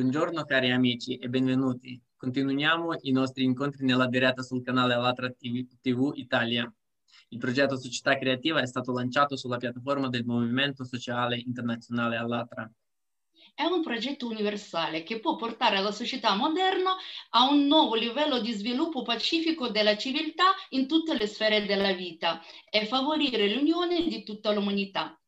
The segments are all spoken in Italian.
Buongiorno cari amici e benvenuti. Continuiamo i nostri incontri nella diretta sul canale Alatra TV Italia. Il progetto Società Creativa è stato lanciato sulla piattaforma del Movimento Sociale Internazionale Alatra. È un progetto universale che può portare la società moderna a un nuovo livello di sviluppo pacifico della civiltà in tutte le sfere della vita e favorire l'unione di tutta l'umanità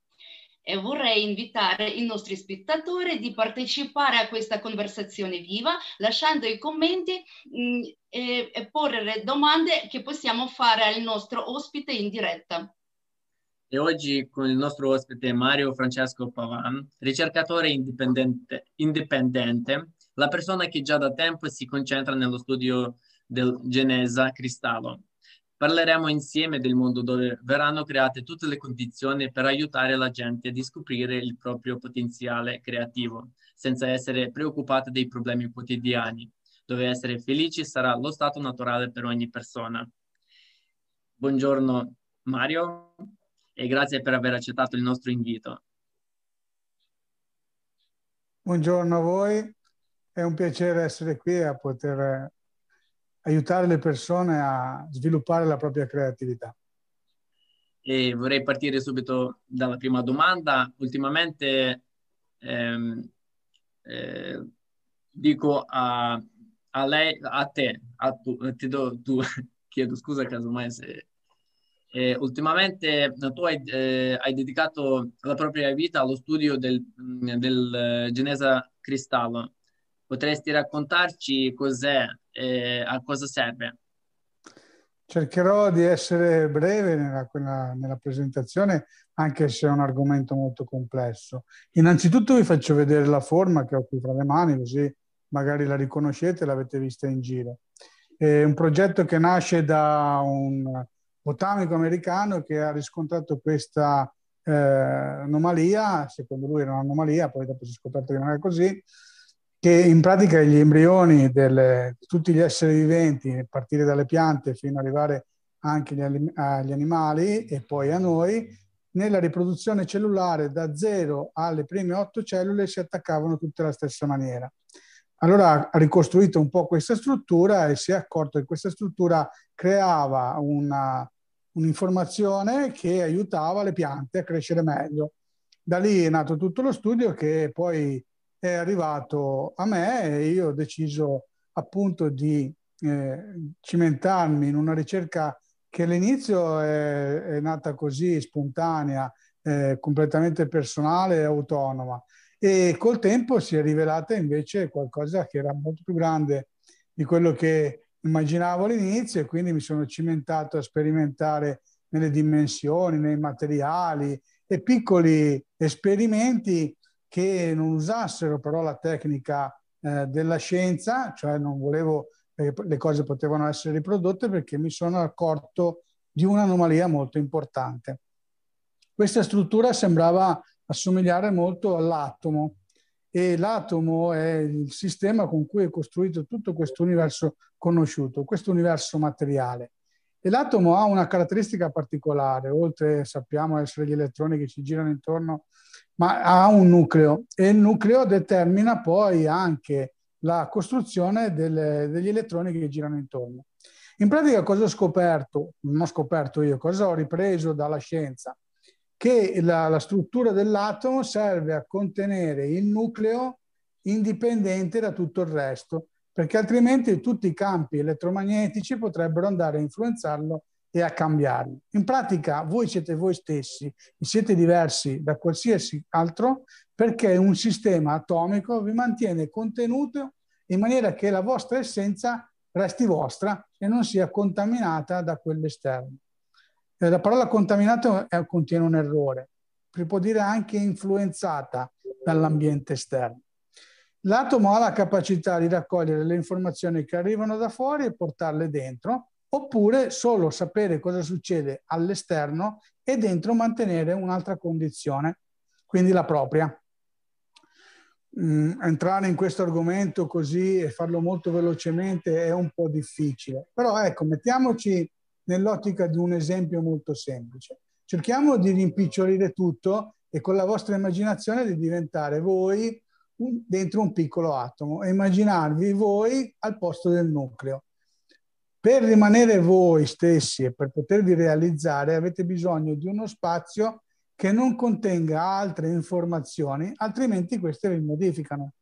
e vorrei invitare i nostri spettatori di partecipare a questa conversazione viva lasciando i commenti mh, mm, e, e porre domande che possiamo fare al nostro ospite in diretta. E oggi con il nostro ospite Mario Francesco Pavan, ricercatore indipendente, indipendente, la persona che già da tempo si concentra nello studio del Genesa Cristallo, Parleremo insieme del mondo dove verranno create tutte le condizioni per aiutare la gente a scoprire il proprio potenziale creativo, senza essere preoccupati dei problemi quotidiani, dove essere felici sarà lo stato naturale per ogni persona. Buongiorno Mario e grazie per aver accettato il nostro invito. Buongiorno a voi, è un piacere essere qui a poter aiutare le persone a sviluppare la propria creatività. E vorrei partire subito dalla prima domanda. Ultimamente ehm, eh, dico a, a, lei, a te, a tu, ti do, tu chiedo scusa casomai se... Eh, ultimamente tu hai, eh, hai, dedicato la propria vita allo studio del, del Genesa Cristallo. Potresti raccontarci cos'è e a cosa serve? Cercherò di essere breve nella, nella, nella, presentazione, anche se è un argomento molto complesso. Innanzitutto vi faccio vedere la forma che ho qui tra le mani, così magari la riconoscete, l'avete vista in giro. È un progetto che nasce da un botanico americano che ha riscontrato questa eh, anomalia, secondo lui era un'anomalia, poi dopo si è scoperto che non è così, che in pratica gli embrioni di tutti gli esseri viventi, a partire dalle piante fino ad arrivare anche agli, animali e poi a noi, nella riproduzione cellulare da 0 alle prime 8 cellule si attaccavano tutte alla stessa maniera. Allora ha ricostruito un po' questa struttura e si è accorto che questa struttura creava una, un'informazione che aiutava le piante a crescere meglio. Da lì è nato tutto lo studio che poi è arrivato a me e io ho deciso appunto di eh, cimentarmi in una ricerca che all'inizio è, è nata così spontanea, eh, completamente personale e autonoma. E col tempo si è rivelata invece qualcosa che era molto più grande di quello che immaginavo all'inizio e quindi mi sono cimentato a sperimentare nelle dimensioni, nei materiali e piccoli esperimenti che non usassero però la tecnica eh, della scienza, cioè non volevo che le cose potevano essere riprodotte perché mi sono accorto di un'anomalia molto importante. Questa struttura sembrava assomigliare molto all'atomo e l'atomo è il sistema con cui è costruito tutto questo universo conosciuto, questo universo materiale. E l'atomo ha una caratteristica particolare, oltre sappiamo essere gli elettroni che ci girano intorno ma ha un nucleo e il nucleo determina poi anche la costruzione delle, degli elettroni che girano intorno. In pratica cosa ho scoperto? Non ho scoperto io, cosa ho ripreso dalla scienza? Che la, la struttura dell'atomo serve a contenere il nucleo indipendente da tutto il resto, perché altrimenti tutti i campi elettromagnetici potrebbero andare a influenzarlo e a cambiarli. In pratica voi siete voi stessi, siete diversi da qualsiasi altro perché un sistema atomico vi mantiene contenuto in maniera che la vostra essenza resti vostra e non sia contaminata da quell'esterno. Eh, la parola contaminato è, contiene un errore, si può dire anche influenzata dall'ambiente esterno. L'atomo ha la capacità di raccogliere le informazioni che arrivano da fuori e portarle dentro oppure solo sapere cosa succede all'esterno e dentro mantenere un'altra condizione, quindi la propria. Mm, entrare in questo argomento così e farlo molto velocemente è un po' difficile, però ecco, mettiamoci nell'ottica di un esempio molto semplice. Cerchiamo di rimpicciolire tutto e con la vostra immaginazione di diventare voi dentro un piccolo atomo e immaginarvi voi al posto del nucleo. Per rimanere voi stessi e per potervi realizzare avete bisogno di uno spazio che non contenga altre informazioni, altrimenti queste vi modificano.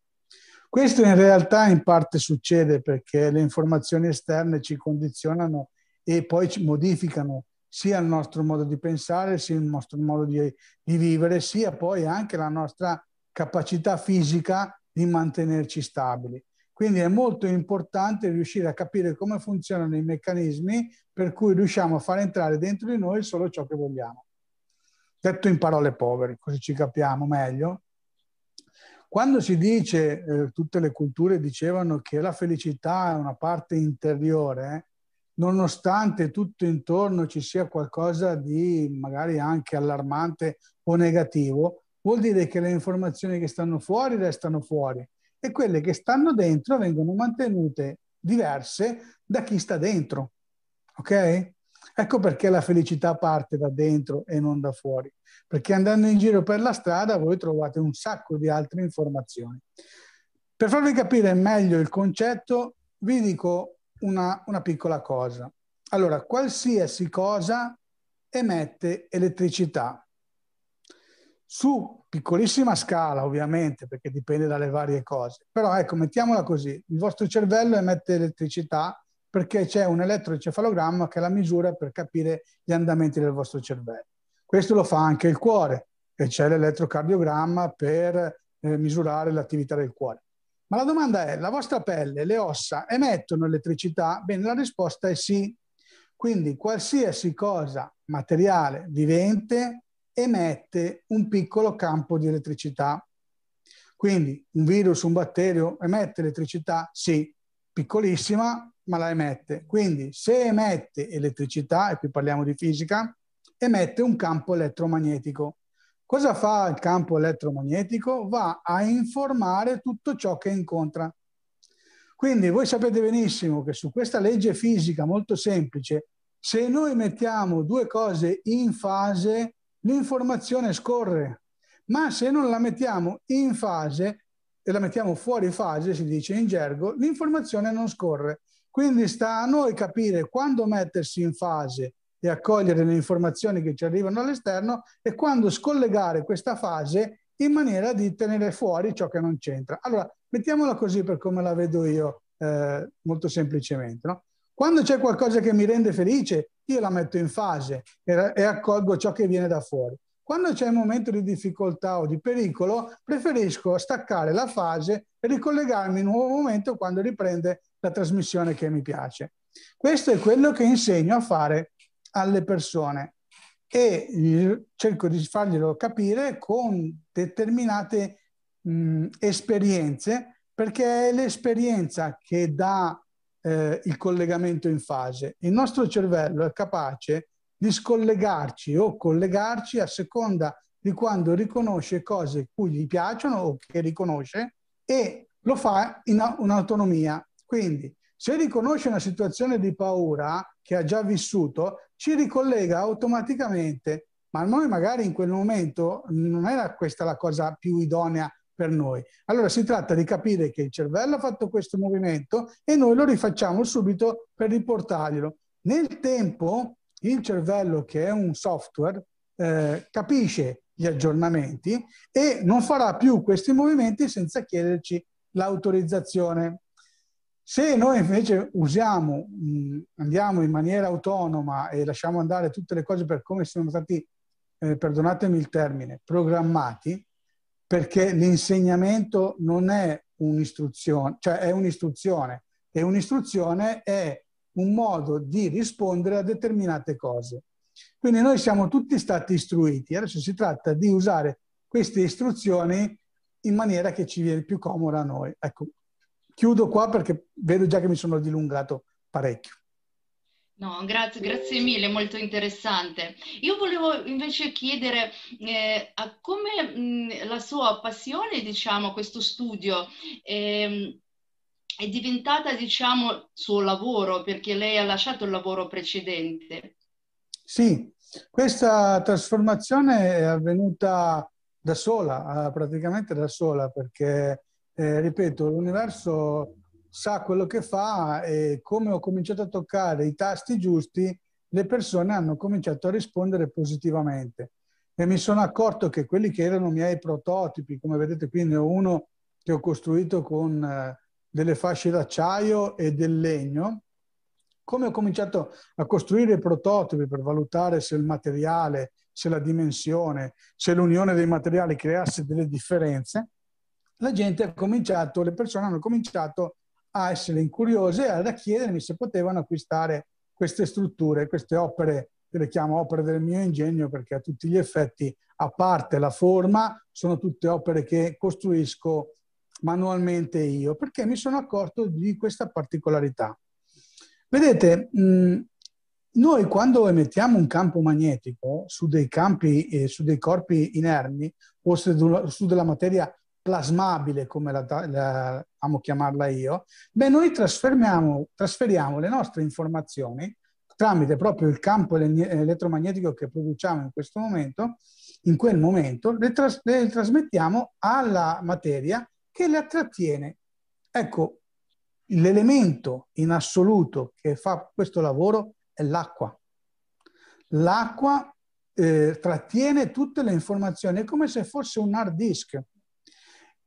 Questo in realtà in parte succede perché le informazioni esterne ci condizionano e poi ci modificano sia il nostro modo di pensare, sia il nostro modo di, di vivere, sia poi anche la nostra capacità fisica di mantenerci stabili. Quindi è molto importante riuscire a capire come funzionano i meccanismi per cui riusciamo a far entrare dentro di noi solo ciò che vogliamo. Detto in parole povere, così ci capiamo meglio. Quando si dice, eh, tutte le culture dicevano che la felicità è una parte interiore, nonostante tutto intorno ci sia qualcosa di magari anche allarmante o negativo, vuol dire che le informazioni che stanno fuori restano fuori e quelle che stanno dentro vengono mantenute diverse da chi sta dentro. Ok? Ecco perché la felicità parte da dentro e non da fuori, perché andando in giro per la strada voi trovate un sacco di altre informazioni. Per farvi capire meglio il concetto, vi dico una, una piccola cosa. Allora, qualsiasi cosa emette elettricità. Su piccolissima scala, ovviamente, perché dipende dalle varie cose. Però ecco, mettiamola così, il vostro cervello emette elettricità perché c'è un elettroencefalogramma che è la misura per capire gli andamenti del vostro cervello. Questo lo fa anche il cuore, e c'è l'elettrocardiogramma per eh, misurare l'attività del cuore. Ma la domanda è, la vostra pelle, le ossa emettono elettricità? Bene, la risposta è sì. Quindi qualsiasi cosa materiale, vivente, emette un piccolo campo di elettricità. Quindi un virus, un batterio emette elettricità? Sì, piccolissima, ma la emette. Quindi se emette elettricità, e qui parliamo di fisica, emette un campo elettromagnetico. Cosa fa il campo elettromagnetico? Va a informare tutto ciò che incontra. Quindi voi sapete benissimo che su questa legge fisica molto semplice, se noi mettiamo due cose in fase, l'informazione scorre, ma se non la mettiamo in fase e la mettiamo fuori fase, si dice in gergo, l'informazione non scorre. Quindi sta a noi capire quando mettersi in fase e accogliere le informazioni che ci arrivano all'esterno e quando scollegare questa fase in maniera di tenere fuori ciò che non c'entra. Allora, mettiamola così per come la vedo io, eh, molto semplicemente. No? Quando c'è qualcosa che mi rende felice, io la metto in fase e, accolgo ciò che viene da fuori. Quando c'è un momento di difficoltà o di pericolo, preferisco staccare la fase e ricollegarmi in un nuovo momento quando riprende la trasmissione che mi piace. Questo è quello che insegno a fare alle persone e cerco di farglielo capire con determinate mh, esperienze perché è l'esperienza che dà eh, il collegamento in fase. Il nostro cervello è capace di scollegarci o collegarci a seconda di quando riconosce cose cui gli piacciono o che riconosce e lo fa in un'autonomia. Quindi se riconosce una situazione di paura che ha già vissuto, ci ricollega automaticamente, ma noi magari in quel momento non era questa la cosa più idonea per noi. Allora si tratta di capire che il cervello ha fatto questo movimento e noi lo rifacciamo subito per riportarglielo. Nel tempo il cervello, che è un software, eh, capisce gli aggiornamenti e non farà più questi movimenti senza chiederci l'autorizzazione. Se noi invece usiamo, mh, andiamo in maniera autonoma e lasciamo andare tutte le cose per come sono stati, eh, perdonatemi il termine, programmati, perché l'insegnamento non è un'istruzione, cioè è un'istruzione e un'istruzione è un modo di rispondere a determinate cose. Quindi noi siamo tutti stati istruiti, adesso si tratta di usare queste istruzioni in maniera che ci viene più comoda a noi. Ecco, chiudo qua perché vedo già che mi sono dilungato parecchio. No, grazie, grazie mille, molto interessante. Io volevo invece chiedere eh, a come mh, la sua passione, diciamo, questo studio eh, è diventata, diciamo, suo lavoro, perché lei ha lasciato il lavoro precedente. Sì, questa trasformazione è avvenuta da sola, praticamente da sola, perché eh, ripeto, l'universo sa quello che fa e come ho cominciato a toccare i tasti giusti, le persone hanno cominciato a rispondere positivamente. E mi sono accorto che quelli che erano i miei prototipi, come vedete qui ne ho uno che ho costruito con eh, delle fasce d'acciaio e del legno, come ho cominciato a costruire i prototipi per valutare se il materiale, se la dimensione, se l'unione dei materiali creasse delle differenze, la gente ha cominciato, le persone hanno cominciato a essere incuriose e a chiedermi se potevano acquistare queste strutture, queste opere, che le chiamo opere del mio ingegno perché a tutti gli effetti, a parte la forma, sono tutte opere che costruisco manualmente io, perché mi sono accorto di questa particolarità. Vedete, mh, noi quando emettiamo un campo magnetico su dei campi, eh, su dei corpi inermi o su della materia plasmabile, come la, la, amo chiamarla io, beh, noi trasferiamo, trasferiamo le nostre informazioni tramite proprio il campo elettromagnetico che produciamo in questo momento, in quel momento, le, tras- le trasmettiamo alla materia che le trattiene. Ecco, l'elemento in assoluto che fa questo lavoro è l'acqua. L'acqua eh, trattiene tutte le informazioni, è come se fosse un hard disk.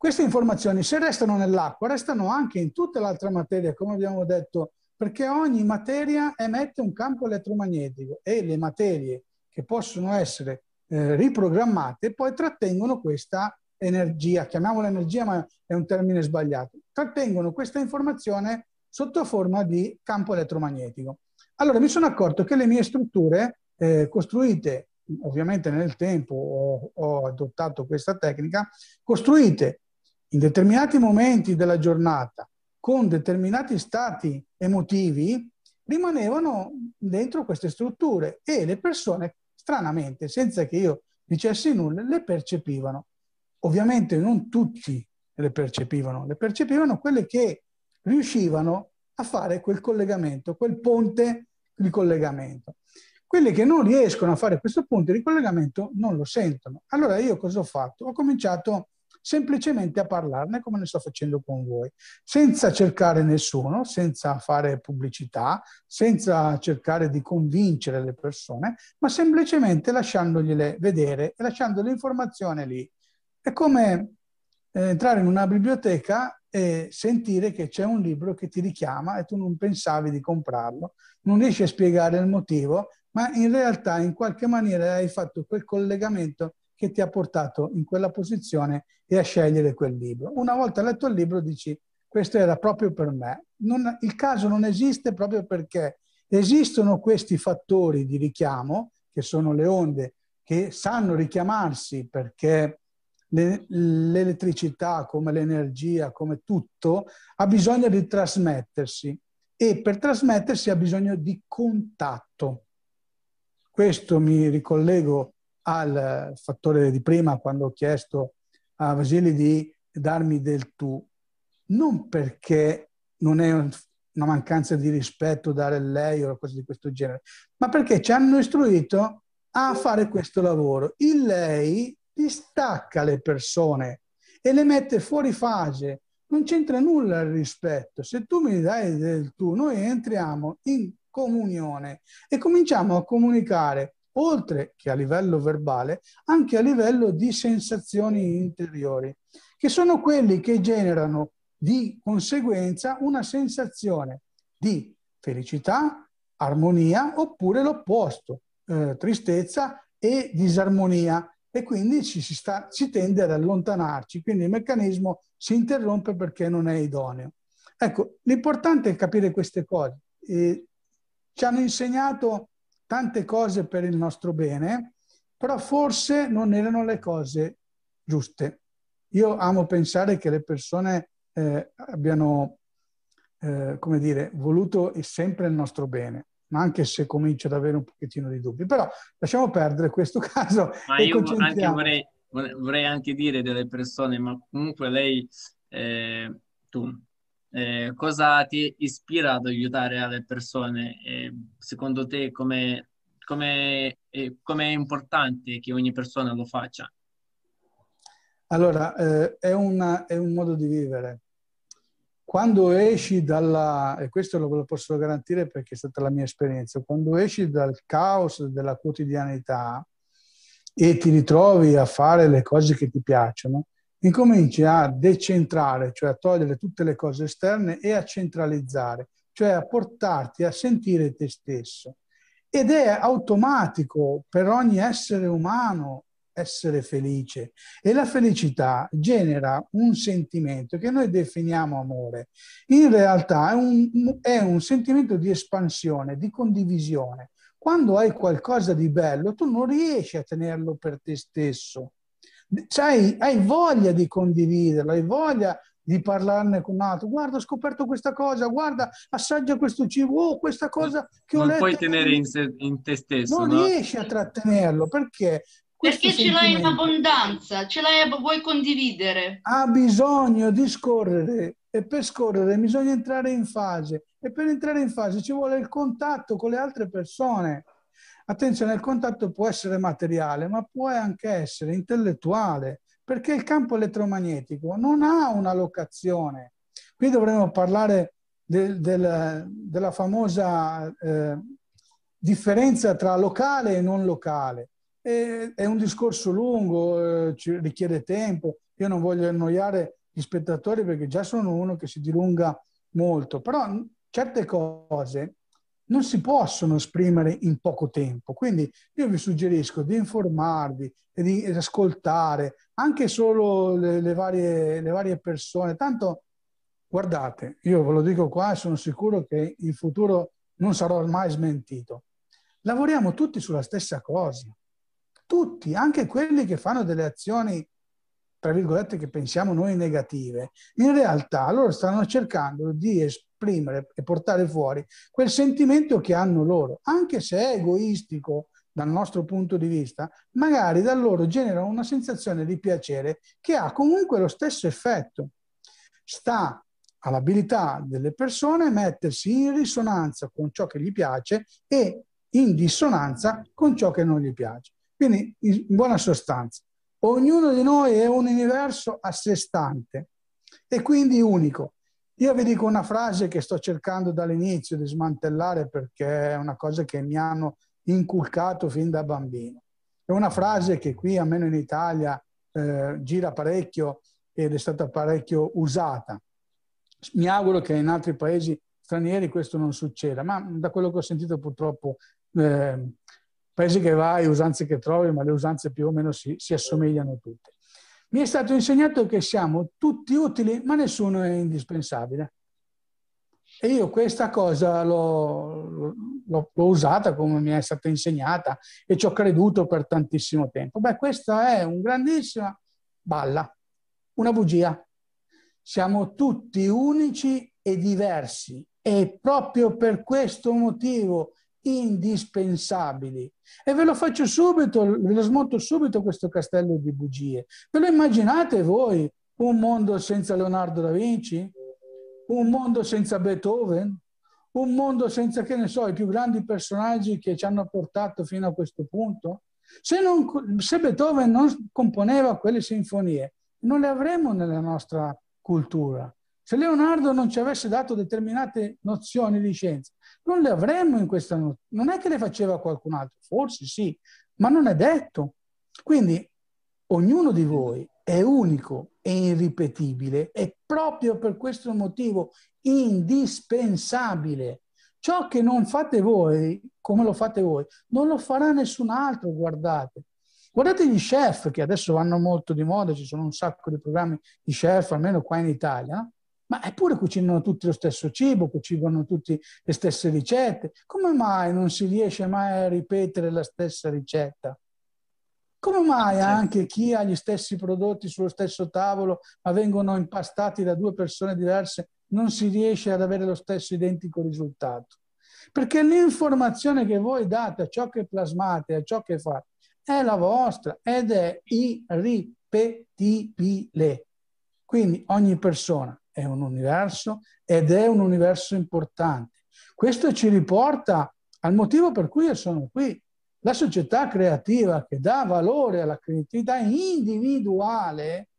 Queste informazioni, se restano nell'acqua, restano anche in tutta l'altra materia, come abbiamo detto, perché ogni materia emette un campo elettromagnetico e le materie che possono essere eh, riprogrammate poi trattengono questa energia, chiamiamola energia ma è un termine sbagliato, trattengono questa informazione sotto forma di campo elettromagnetico. Allora mi sono accorto che le mie strutture eh, costruite, ovviamente nel tempo ho, ho adottato questa tecnica, costruite in determinati momenti della giornata, con determinati stati emotivi, rimanevano dentro queste strutture e le persone, stranamente, senza che io dicessi nulla, le percepivano. Ovviamente non tutti le percepivano, le percepivano quelle che riuscivano a fare quel collegamento, quel ponte di collegamento. Quelli che non riescono a fare questo ponte di collegamento non lo sentono. Allora io cosa ho fatto? Ho cominciato semplicemente a parlarne come ne sto facendo con voi, senza cercare nessuno, senza fare pubblicità, senza cercare di convincere le persone, ma semplicemente lasciandogliele vedere e lasciando l'informazione lì. È come eh, entrare in una biblioteca e sentire che c'è un libro che ti richiama e tu non pensavi di comprarlo, non riesci a spiegare il motivo, ma in realtà in qualche maniera hai fatto quel collegamento che ti ha portato in quella posizione e a scegliere quel libro. Una volta letto il libro dici questo era proprio per me. Non, il caso non esiste proprio perché esistono questi fattori di richiamo, che sono le onde, che sanno richiamarsi perché le, l'elettricità, come l'energia, come tutto, ha bisogno di trasmettersi e per trasmettersi ha bisogno di contatto. Questo mi ricollego al fattore di prima quando ho chiesto a Vasili di darmi del tu, non perché non è una mancanza di rispetto dare lei o cose di questo genere, ma perché ci hanno istruito a fare questo lavoro. Il lei distacca le persone e le mette fuori fase. Non c'entra nulla il rispetto. Se tu mi dai del tu, noi entriamo in comunione e cominciamo a comunicare oltre che a livello verbale, anche a livello di sensazioni interiori, che sono quelli che generano di conseguenza una sensazione di felicità, armonia oppure l'opposto, eh, tristezza e disarmonia e quindi ci si, sta, si tende ad allontanarci, quindi il meccanismo si interrompe perché non è idoneo. Ecco, l'importante è capire queste cose. E ci hanno insegnato tante cose per il nostro bene, però forse non erano le cose giuste. Io amo pensare che le persone eh, abbiano, eh, come dire, voluto sempre il nostro bene, ma anche se comincio ad avere un pochettino di dubbi. Però lasciamo perdere questo caso. Ma io anche vorrei, vorrei, anche dire delle persone, ma comunque lei, eh, tu, eh, cosa ti ispira ad aiutare le persone? Eh, secondo te come, come, eh, come è importante che ogni persona lo faccia? Allora, eh, è, una, è, un modo di vivere. Quando esci dalla, e questo lo, lo posso garantire perché è stata la mia esperienza, quando esci dal caos della quotidianità e ti ritrovi a fare le cose che ti piacciono, incominci a decentrare, cioè a togliere tutte le cose esterne e a centralizzare, cioè a portarti a sentire te stesso. Ed è automatico per ogni essere umano essere felice e la felicità genera un sentimento che noi definiamo amore. In realtà è un, è un sentimento di espansione, di condivisione. Quando hai qualcosa di bello, tu non riesci a tenerlo per te stesso. Cioè, hai voglia di condividerlo, hai voglia di parlarne con un altro. Guarda, ho scoperto questa cosa, guarda, assaggia questo cibo, oh, questa cosa che non ho letto. Non puoi tenere in, se, in, te stesso. Non no? riesci a trattenerlo perché perché ce l'hai in abbondanza, ce l'hai, vuoi condividere. Ha bisogno di scorrere e per scorrere bisogna entrare in fase e per entrare in fase ci vuole il contatto con le altre persone. Attenzione, il contatto può essere materiale, ma può anche essere intellettuale, perché il campo elettromagnetico non ha una locazione. Qui dovremmo parlare del, del, della famosa eh, differenza tra locale e non locale. E, è un discorso lungo, eh, ci richiede tempo. Io non voglio annoiare gli spettatori perché già sono uno che si dilunga molto, però certe cose non si possono esprimere in poco tempo. Quindi io vi suggerisco di informarvi e di ascoltare anche solo le, le, varie, le varie persone. Tanto, guardate, io ve lo dico qua e sono sicuro che in futuro non sarò mai smentito. Lavoriamo tutti sulla stessa cosa tutti, anche quelli che fanno delle azioni, tra virgolette, che pensiamo noi negative, in realtà loro stanno cercando di esprimere e portare fuori quel sentimento che hanno loro, anche se è egoistico dal nostro punto di vista, magari da loro genera una sensazione di piacere che ha comunque lo stesso effetto. Sta all'abilità delle persone mettersi in risonanza con ciò che gli piace e in dissonanza con ciò che non gli piace. Quindi, in buona sostanza, ognuno di noi è un universo a sé stante e quindi unico. Io vi dico una frase che sto cercando dall'inizio di smantellare perché è una cosa che mi hanno inculcato fin da bambino. È una frase che qui, almeno in Italia, eh, gira parecchio ed è stata parecchio usata. Mi auguro che in altri paesi stranieri questo non succeda, ma da quello che ho sentito purtroppo eh, paesi che vai, usanze che trovi, ma le usanze più o meno si, si assomigliano tutte. Mi è stato insegnato che siamo tutti utili, ma nessuno è indispensabile. E io questa cosa l'ho, l'ho, l'ho, usata come mi è stata insegnata e ci ho creduto per tantissimo tempo. Beh, questa è una grandissima balla, una bugia. Siamo tutti unici e diversi e proprio per questo motivo indispensabili. E ve lo faccio subito, ve lo smonto subito questo castello di bugie. Ve lo immaginate voi un mondo senza Leonardo da Vinci? Un mondo senza Beethoven? Un mondo senza, che ne so, i più grandi personaggi che ci hanno portato fino a questo punto? Se, non, se Beethoven non componeva quelle sinfonie, non le avremmo nella nostra cultura. Se Leonardo non ci avesse dato determinate nozioni di scienza, non le avremmo in questa notte. Non è che le faceva qualcun altro, forse sì, ma non è detto. Quindi ognuno di voi è unico e irripetibile e proprio per questo motivo indispensabile. Ciò che non fate voi, come lo fate voi, non lo farà nessun altro, guardate. Guardate gli chef che adesso vanno molto di moda, ci sono un sacco di programmi di chef, almeno qua in Italia. No? Ma eppure cucinano tutti lo stesso cibo, cucinano tutte le stesse ricette. Come mai non si riesce mai a ripetere la stessa ricetta? Come mai anche chi ha gli stessi prodotti sullo stesso tavolo, ma vengono impastati da due persone diverse, non si riesce ad avere lo stesso identico risultato? Perché l'informazione che voi date a ciò che plasmate, a ciò che fate, è la vostra ed è irripetibile. Quindi ogni persona è un universo ed è un universo importante. Questo ci riporta al motivo per cui io sono qui. La società creativa che dà valore alla creatività individuale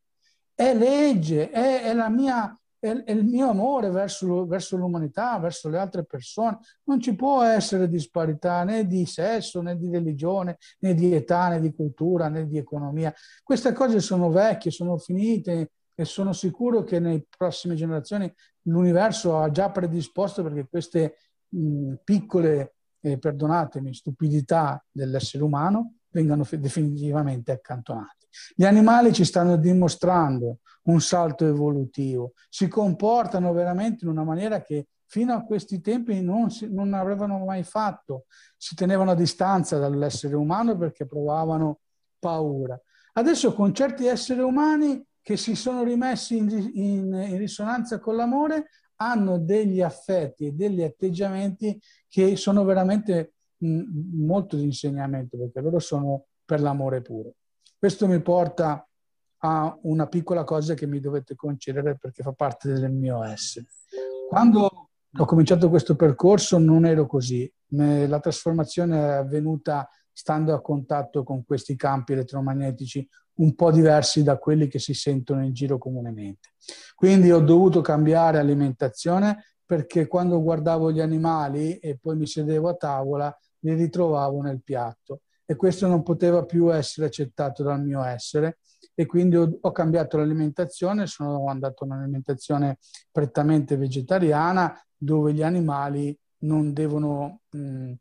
è legge, è, è mia è, il mio amore verso, verso, l'umanità, verso le altre persone. Non ci può essere disparità né di sesso, né di religione, né di età, né di cultura, né di economia. Queste cose sono vecchie, sono finite e sono sicuro che nelle prossime generazioni l'universo ha già predisposto perché queste mh, piccole, eh, perdonatemi, stupidità dell'essere umano vengano definitivamente accantonate. Gli animali ci stanno dimostrando un salto evolutivo, si comportano veramente in una maniera che fino a questi tempi non, si, non avevano mai fatto, si tenevano a distanza dall'essere umano perché provavano paura. Adesso con certi esseri umani che si sono rimessi in, in, in risonanza con l'amore hanno degli affetti e degli atteggiamenti che sono veramente mh, molto di insegnamento perché loro sono per l'amore puro. Questo mi porta a una piccola cosa che mi dovete concedere perché fa parte del mio essere. Quando ho cominciato questo percorso non ero così, la trasformazione è avvenuta stando a contatto con questi campi elettromagnetici un po' diversi da quelli che si sentono in giro comunemente. Quindi ho dovuto cambiare alimentazione perché quando guardavo gli animali e poi mi sedevo a tavola li ritrovavo nel piatto e questo non poteva più essere accettato dal mio essere e quindi ho, ho cambiato l'alimentazione, sono andato a un'alimentazione prettamente vegetariana dove gli animali non devono mh,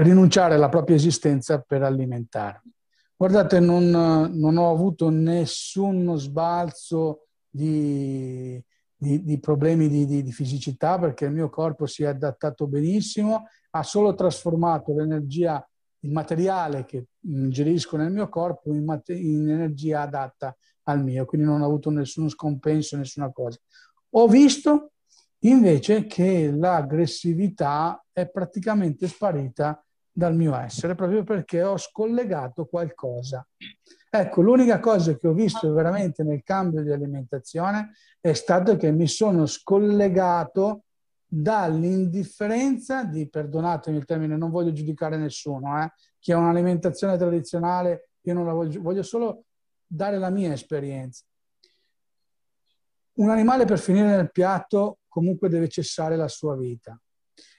rinunciare alla propria esistenza per alimentarmi. Guardate, non, non ho avuto nessuno sbalzo di, di, di problemi di, di, fisicità perché il mio corpo si è adattato benissimo, ha solo trasformato l'energia il materiale che ingerisco nel mio corpo in, mate- in energia adatta al mio, quindi non ho avuto nessuno scompenso, nessuna cosa. Ho visto invece che l'aggressività è praticamente sparita dal mio essere, proprio perché ho scollegato qualcosa. Ecco, l'unica cosa che ho visto veramente nel cambio di alimentazione è stato che mi sono scollegato dall'indifferenza di, perdonatemi il termine, non voglio giudicare nessuno, eh, chi ha un'alimentazione tradizionale, io non la voglio, voglio solo dare la mia esperienza. Un animale per finire nel piatto comunque deve cessare la sua vita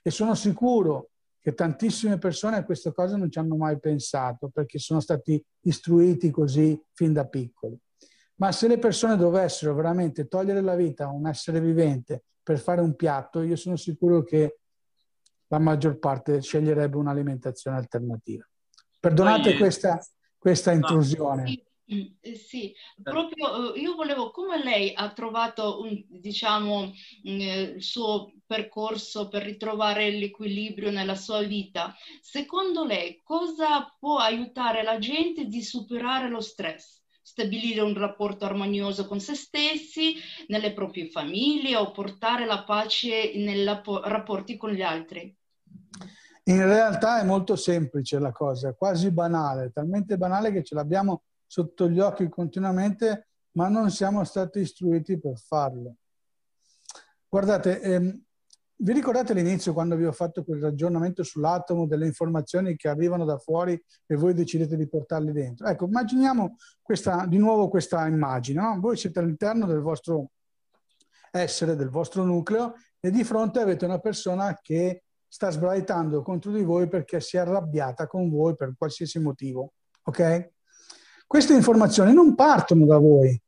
e sono sicuro che tantissime persone a questa cosa non ci hanno mai pensato perché sono stati istruiti così fin da piccoli. Ma se le persone dovessero veramente togliere la vita a un essere vivente per fare un piatto, io sono sicuro che la maggior parte sceglierebbe un'alimentazione alternativa. Perdonate questa, questa intrusione. Sì, mm, sì, proprio eh, io volevo, come lei ha trovato un, diciamo, mm, il suo percorso per ritrovare l'equilibrio nella sua vita, secondo lei cosa può aiutare la gente di superare lo stress? stabilire un rapporto armonioso con se stessi, nelle proprie famiglie o portare la pace nei rapporti con gli altri? In realtà è molto semplice la cosa, quasi banale, talmente banale che ce l'abbiamo sotto gli occhi continuamente, ma non siamo stati istruiti per farlo. Guardate, ehm, vi ricordate all'inizio quando vi ho fatto quel ragionamento sull'atomo delle informazioni che arrivano da fuori e voi decidete di portarle dentro? Ecco, immaginiamo questa, di nuovo questa immagine. No? Voi siete all'interno del vostro essere, del vostro nucleo e di fronte avete una persona che sta sbraitando contro di voi perché si è arrabbiata con voi per qualsiasi motivo. Ok? Queste informazioni non partono da voi.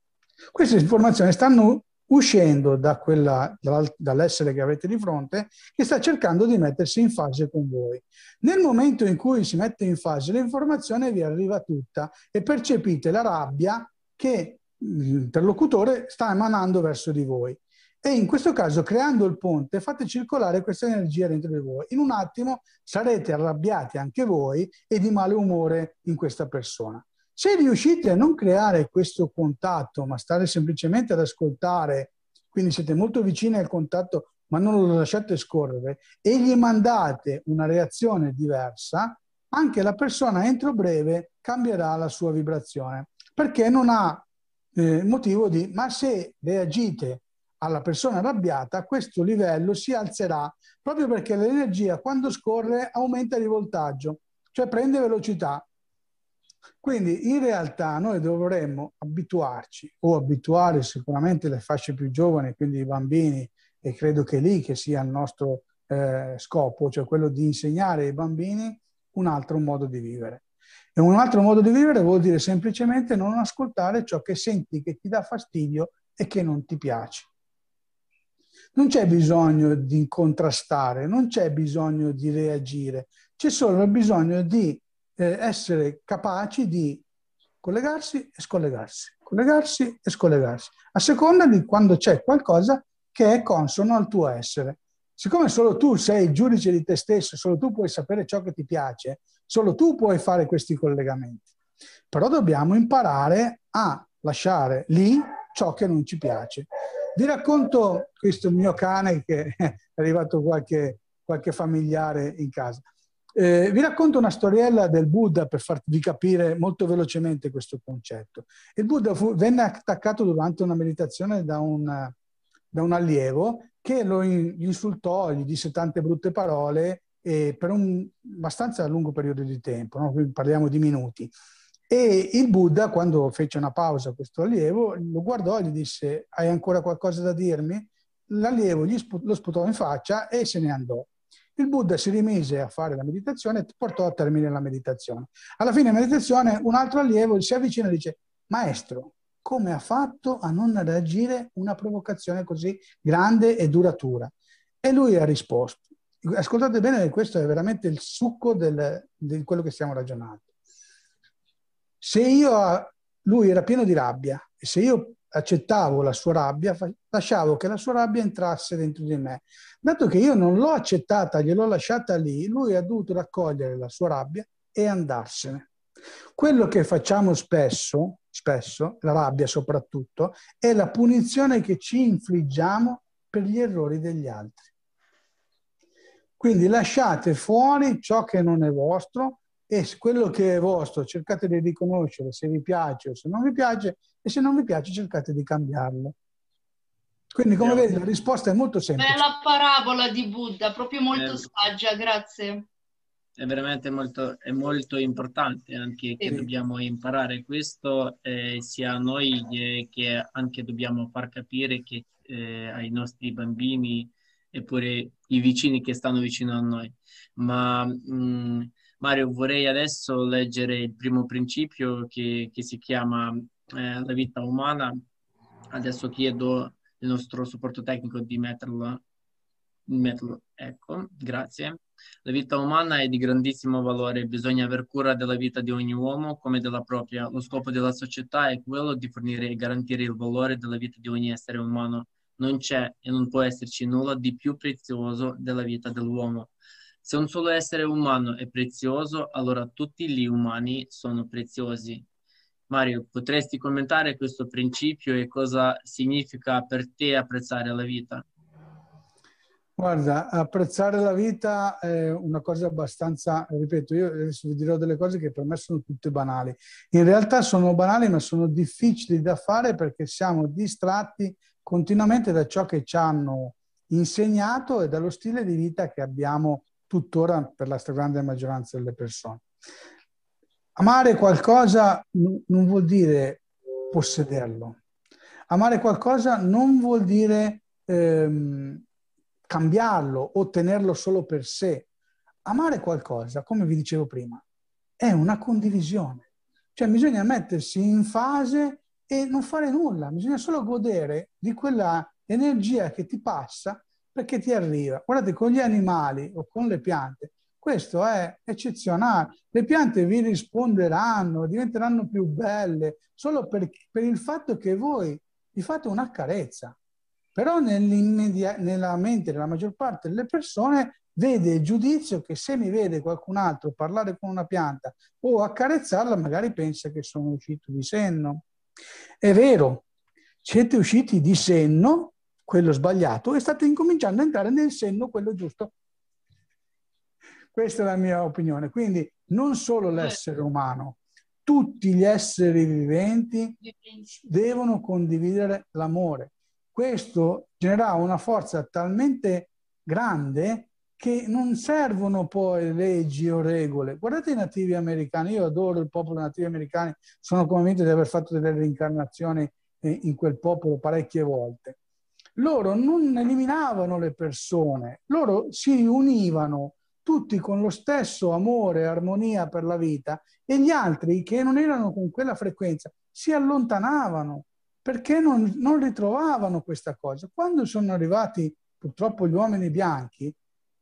Queste informazioni stanno uscendo da quella, dall'essere che avete di fronte, che sta cercando di mettersi in fase con voi. Nel momento in cui si mette in fase, l'informazione vi arriva tutta e percepite la rabbia che l'interlocutore sta emanando verso di voi. E in questo caso, creando il ponte, fate circolare questa energia dentro di voi. In un attimo sarete arrabbiati anche voi e di male umore in questa persona. Se riuscite a non creare questo contatto, ma stare semplicemente ad ascoltare, quindi siete molto vicini al contatto, ma non lo lasciate scorrere, e gli mandate una reazione diversa, anche la persona entro breve cambierà la sua vibrazione, perché non ha eh, motivo di, ma se reagite alla persona arrabbiata, questo livello si alzerà proprio perché l'energia quando scorre aumenta di voltaggio, cioè prende velocità Quindi in realtà noi dovremmo abituarci o abituare sicuramente le fasce più giovani, quindi i bambini, e credo che lì che sia il nostro eh, scopo, cioè quello di insegnare ai bambini un altro modo di vivere. E un altro modo di vivere vuol dire semplicemente non ascoltare ciò che senti che ti dà fastidio e che non ti piace. Non c'è bisogno di contrastare, non c'è bisogno di reagire, c'è solo bisogno di eh, essere capaci di collegarsi e scollegarsi, collegarsi e scollegarsi, a seconda di quando c'è qualcosa che è consono al tuo essere. Siccome solo tu sei il giudice di te stesso, solo tu puoi sapere ciò che ti piace, solo tu puoi fare questi collegamenti. Però dobbiamo imparare a lasciare lì ciò che non ci piace. Vi racconto questo mio cane che è arrivato qualche, qualche familiare in casa. Eh, vi racconto una storiella del Buddha per farvi capire molto velocemente questo concetto. Il Buddha fu, venne attaccato durante una meditazione da un, da un allievo che lo insultò, gli disse tante brutte parole eh, per un abbastanza lungo periodo di tempo, no? parliamo di minuti. E il Buddha, quando fece una pausa a questo allievo, lo guardò e gli disse: Hai ancora qualcosa da dirmi? L'allievo gli spu- lo sputò in faccia e se ne andò. Il Buddha si rimise a fare la meditazione e portò a termine la meditazione. Alla fine della meditazione, un altro allievo si avvicina e dice: Maestro, come ha fatto a non reagire una provocazione così grande e duratura? E lui ha risposto: Ascoltate bene, questo è veramente il succo del, di quello che stiamo ragionando. Se io, lui era pieno di rabbia, e se io accettavo la sua rabbia, lasciavo che la sua rabbia entrasse dentro di me. Dato che io non l'ho accettata, gliel'ho lasciata lì, lui ha dovuto raccogliere la sua rabbia e andarsene. Quello che facciamo spesso, spesso, la rabbia soprattutto, è la punizione che ci infliggiamo per gli errori degli altri. Quindi lasciate fuori ciò che non è vostro e quello che è vostro cercate di riconoscere se vi piace o se non vi piace e se non vi piace cercate di cambiarlo. Quindi come vedi la risposta è molto semplice. Bella parabola di Buddha, proprio molto eh, saggia, grazie. È veramente molto, è molto importante anche che sì. dobbiamo imparare questo eh, sia noi eh, che anche dobbiamo far capire che eh, ai nostri bambini eppure i vicini che stanno vicino a noi. Ma mh, mm, Mario, vorrei adesso leggere il primo principio che, che si chiama eh, la vita umana. Adesso chiedo il nostro supporto tecnico di metterlo. metterlo. Ecco, grazie. La vita umana è di grandissimo valore, bisogna aver cura della vita di ogni uomo come della propria. Lo scopo della società è quello di fornire e garantire il valore della vita di ogni essere umano. Non c'è e non può esserci nulla di più prezioso della vita dell'uomo. Se un solo essere umano è prezioso, allora tutti gli umani sono preziosi. Mario, potresti commentare questo principio e cosa significa per te apprezzare la vita? Guarda, apprezzare la vita è una cosa abbastanza, ripeto, io adesso vi dirò delle cose che per me sono tutte banali. In realtà sono banali, ma sono difficili da fare perché siamo distratti continuamente da ciò che ci hanno insegnato e dallo stile di vita che abbiamo tuttora per la stragrande maggioranza delle persone. Amare qualcosa non vuol dire possederlo. Amare qualcosa non vuol dire ehm, cambiarlo o tenerlo solo per sé. Amare qualcosa, come vi dicevo prima, è una condivisione. Cioè bisogna mettersi in fase e non fare nulla, bisogna solo godere di quella energia che ti passa perché ti arriva. Guardate, con gli animali o con le piante, questo è eccezionale. Le piante vi risponderanno, diventeranno più belle solo per, per il fatto che voi vi fate una carezza. Però nella mente della maggior parte delle persone vede il giudizio che se mi vede qualcun altro parlare con una pianta o accarezzarla, magari pensa che sono uscito di senno. È vero, siete usciti di senno quello sbagliato e state incominciando a entrare nel senno quello giusto. Questa è la mia opinione. Quindi non solo l'essere umano, tutti gli esseri viventi devono condividere l'amore. Questo genererà una forza talmente grande che non servono poi leggi o regole. Guardate i nativi americani, io adoro il popolo nativi americani, sono convinto di aver fatto delle reincarnazioni in quel popolo parecchie volte. Loro non eliminavano le persone, loro si univano tutti con lo stesso amore e armonia per la vita e gli altri che non erano con quella frequenza si allontanavano perché non, non ritrovavano questa cosa. Quando sono arrivati purtroppo gli uomini bianchi,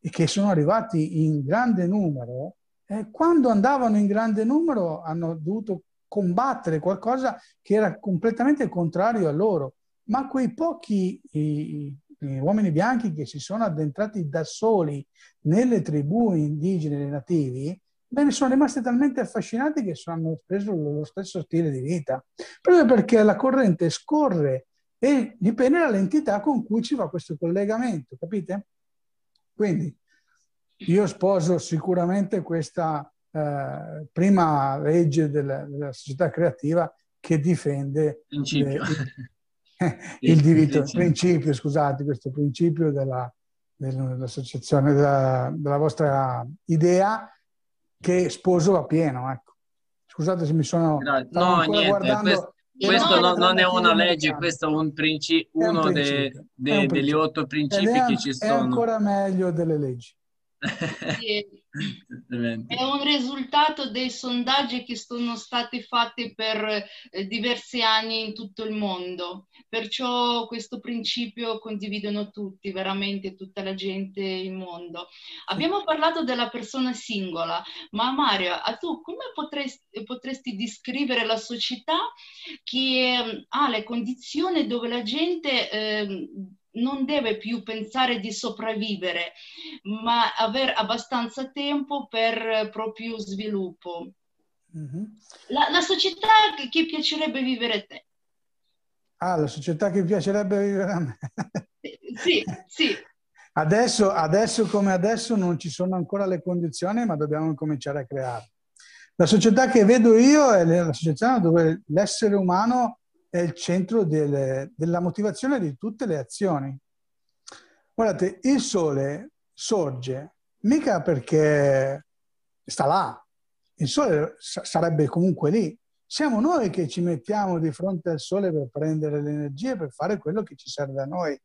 e che sono arrivati in grande numero, eh, quando andavano in grande numero hanno dovuto combattere qualcosa che era completamente contrario a loro. Ma quei pochi i, i uomini bianchi che si sono addentrati da soli nelle tribù indigene e nativi, bene, sono rimasti talmente affascinati che hanno preso lo stesso stile di vita, proprio perché la corrente scorre e dipende dall'entità con cui ci va questo collegamento, capite? Quindi io sposo sicuramente questa eh, prima legge della, della, società creativa che difende principio. Le, il diritto, il principio, scusate, questo principio della, dell'associazione, della, della vostra idea che sposo a pieno. Ecco. Scusate se mi sono... No, niente, questo, questo no, non è una legge, questo è un principio, uno un principio. De, de, un degli otto principi è, che ci sono. È ancora meglio delle leggi. È un risultato dei sondaggi che sono stati fatti per eh, diversi anni in tutto il mondo, perciò questo principio condividono tutti, veramente tutta la gente in mondo. Abbiamo parlato della persona singola, ma Mario, a tu come potresti, potresti descrivere la società che ha le condizioni dove la gente... Eh, non deve più pensare di sopravvivere, ma avere abbastanza tempo per proprio sviluppo. Mm-hmm. La, la, società che, che, piacerebbe vivere a te? Ah, la società che piacerebbe vivere a me. sì, sì. Adesso, adesso come adesso non ci sono ancora le condizioni, ma dobbiamo cominciare a creare. La società che vedo io è la società dove l'essere umano è il centro delle, della motivazione di tutte le azioni. Guardate, il sole sorge mica perché sta là, il sole sarebbe comunque lì. Siamo noi che ci mettiamo di fronte al sole per prendere l'energia e per fare quello che ci serve a noi.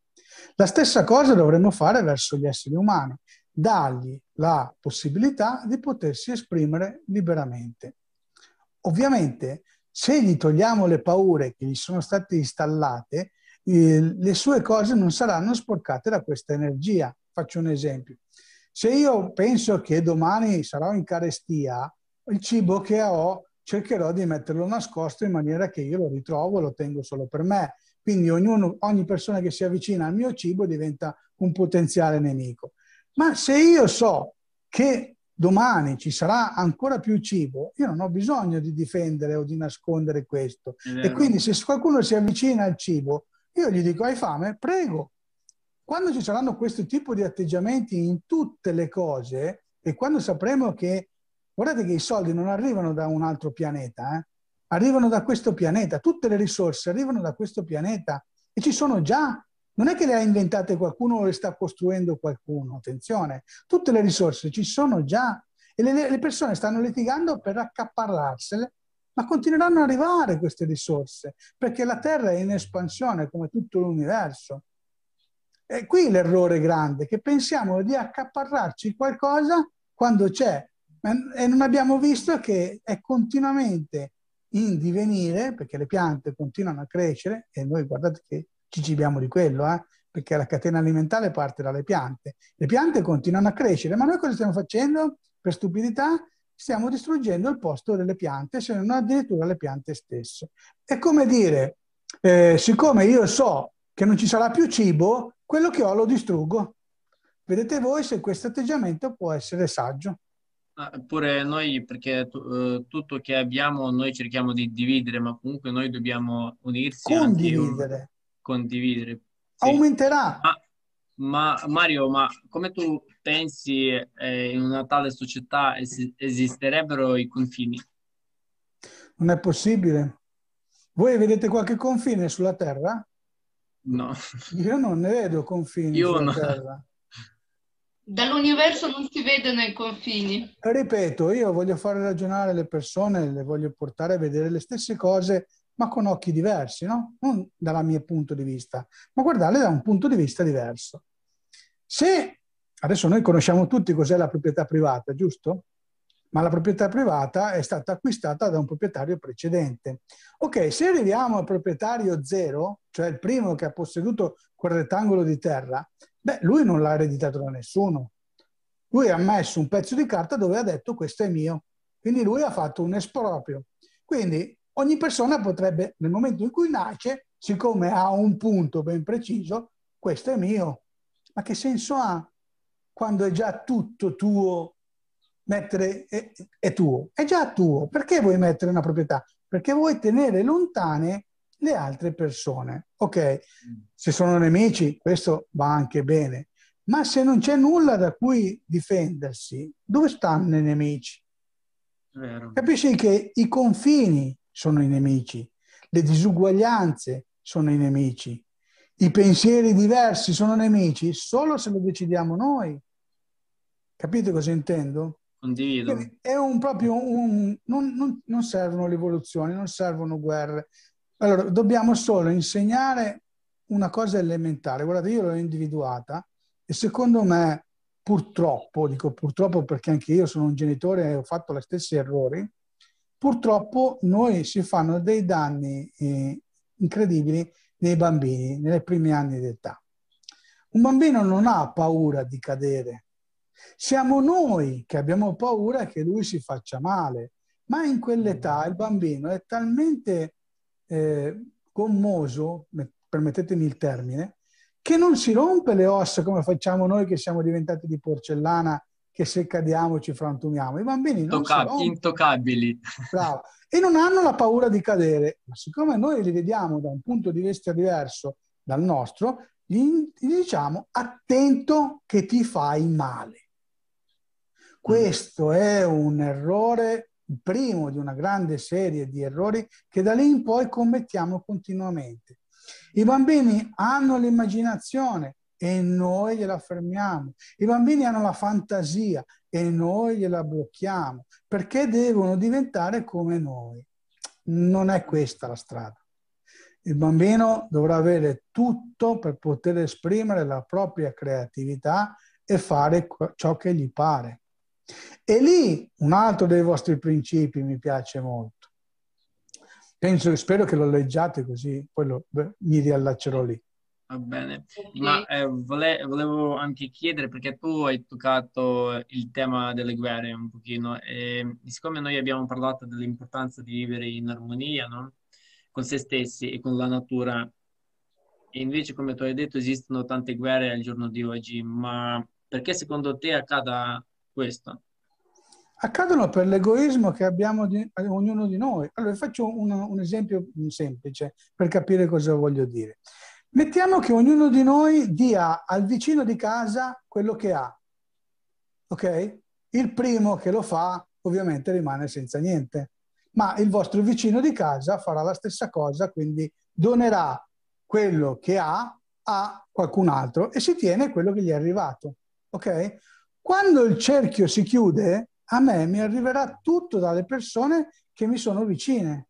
La stessa cosa dovremmo fare verso gli esseri umani, dargli la possibilità di potersi esprimere liberamente. Ovviamente se gli togliamo le paure che gli sono state installate, eh, le sue cose non saranno sporcate da questa energia. Faccio un esempio. Se io penso che domani sarò in carestia, il cibo che ho cercherò di metterlo nascosto in maniera che io lo ritrovo, lo tengo solo per me. Quindi ognuno, ogni persona che si avvicina al mio cibo diventa un potenziale nemico. Ma se io so che domani ci sarà ancora più cibo, io non ho bisogno di difendere o di nascondere questo. E quindi se qualcuno si avvicina al cibo, io gli dico hai fame? Prego. Quando ci saranno questo tipo di atteggiamenti in tutte le cose e quando sapremo che, guardate che i soldi non arrivano da un altro pianeta, eh? arrivano da questo pianeta, tutte le risorse arrivano da questo pianeta e ci sono già non è che le ha inventate qualcuno o le sta costruendo qualcuno, attenzione, tutte le risorse ci sono già e le, le persone stanno litigando per accaparrarsele, ma continueranno ad arrivare queste risorse, perché la Terra è in espansione come tutto l'universo. E qui l'errore grande, che pensiamo di accaparrarci qualcosa quando c'è, e non abbiamo visto che è continuamente in divenire, perché le piante continuano a crescere, e noi guardate che ci cibiamo di quello, eh? perché la catena alimentare parte dalle piante. Le piante continuano a crescere, ma noi cosa stiamo facendo? Per stupidità stiamo distruggendo il posto delle piante, se non addirittura le piante stesse. È come dire, eh, siccome io so che non ci sarà più cibo, quello che ho lo distruggo. Vedete voi se questo atteggiamento può essere saggio. Pure noi, perché uh, tutto che abbiamo noi cerchiamo di dividere, ma comunque noi dobbiamo unirsi. Condividere condividere. Sì. Aumenterà. Ma, ma, Mario, ma come tu pensi eh, in una tale società es- esisterebbero i confini? Non è possibile. Voi vedete qualche confine sulla Terra? No. Io non ne vedo confini Io sulla no. Terra. Dall'universo non si vedono i confini. Ripeto, io voglio fare ragionare le persone, le voglio portare a vedere le stesse cose, ma con occhi diversi, no? Non dal mio punto di vista, ma guardarle da un punto di vista diverso. Se adesso noi conosciamo tutti cos'è la proprietà privata, giusto? Ma la proprietà privata è stata acquistata da un proprietario precedente. Ok, se arriviamo al proprietario zero, cioè il primo che ha posseduto quel rettangolo di terra, Beh, lui non l'ha ereditato da nessuno. Lui ha messo un pezzo di carta dove ha detto questo è mio. Quindi lui ha fatto un esproprio. Quindi ogni persona potrebbe, nel momento in cui nasce, siccome ha un punto ben preciso, questo è mio. Ma che senso ha quando è già tutto tuo mettere è, è tuo? È già tuo. Perché vuoi mettere una proprietà? Perché vuoi tenere lontane le altre persone. Ok, se sono nemici, questo va anche bene, ma se non c'è nulla da cui difendersi, dove stanno i nemici? Vero. Capisci che i confini sono i nemici, le disuguaglianze sono i nemici, i pensieri diversi sono nemici solo se lo decidiamo noi. Capite cosa intendo? Condivido. Quindi è un proprio un, non, non, non servono rivoluzioni, non servono guerre, allora, dobbiamo solo insegnare una cosa elementare. Guardate, io l'ho individuata e secondo me, purtroppo, dico purtroppo perché anche io sono un genitore e ho fatto gli stessi errori, purtroppo noi si fanno dei danni eh, incredibili nei bambini, nei primi anni d'età. Un bambino non ha paura di cadere. Siamo noi che abbiamo paura che lui si faccia male, ma in quell'età il bambino è talmente eh, gommoso, permettetemi il termine, che non si rompe le ossa come facciamo noi che siamo diventati di porcellana che se cadiamo ci frantumiamo. I bambini non Intocca- intoccabili. Bravo. E non hanno la paura di cadere. Ma siccome noi li vediamo da un punto di vista diverso dal nostro, gli, gli diciamo attento che ti fai male. Questo è un errore il primo di una grande serie di errori che da lì in poi commettiamo continuamente. I bambini hanno l'immaginazione e noi gliela fermiamo. I bambini hanno la fantasia e noi gliela blocchiamo perché devono diventare come noi. Non è questa la strada. Il bambino dovrà avere tutto per poter esprimere la propria creatività e fare ciò che gli pare. E lì un altro dei vostri principi mi piace molto. Penso, spero che lo leggiate così poi lo, mi riallaccerò lì. Va bene, ma eh, vole, volevo anche chiedere perché tu hai toccato il tema delle guerre un pochino e siccome noi abbiamo parlato dell'importanza di vivere in armonia no? con se stessi e con la natura e invece come tu hai detto esistono tante guerre al giorno di oggi, ma perché secondo te accada questo? Accadono per l'egoismo che abbiamo di, ognuno di noi. Allora, faccio un, un esempio semplice per capire cosa voglio dire. Mettiamo che ognuno di noi dia al vicino di casa quello che ha. Ok? Il primo che lo fa ovviamente rimane senza niente, ma il vostro vicino di casa farà la stessa cosa, quindi donerà quello che ha a qualcun altro e si tiene quello che gli è arrivato. Ok? Quando il cerchio si chiude, a me mi arriverà tutto dalle persone che mi sono vicine.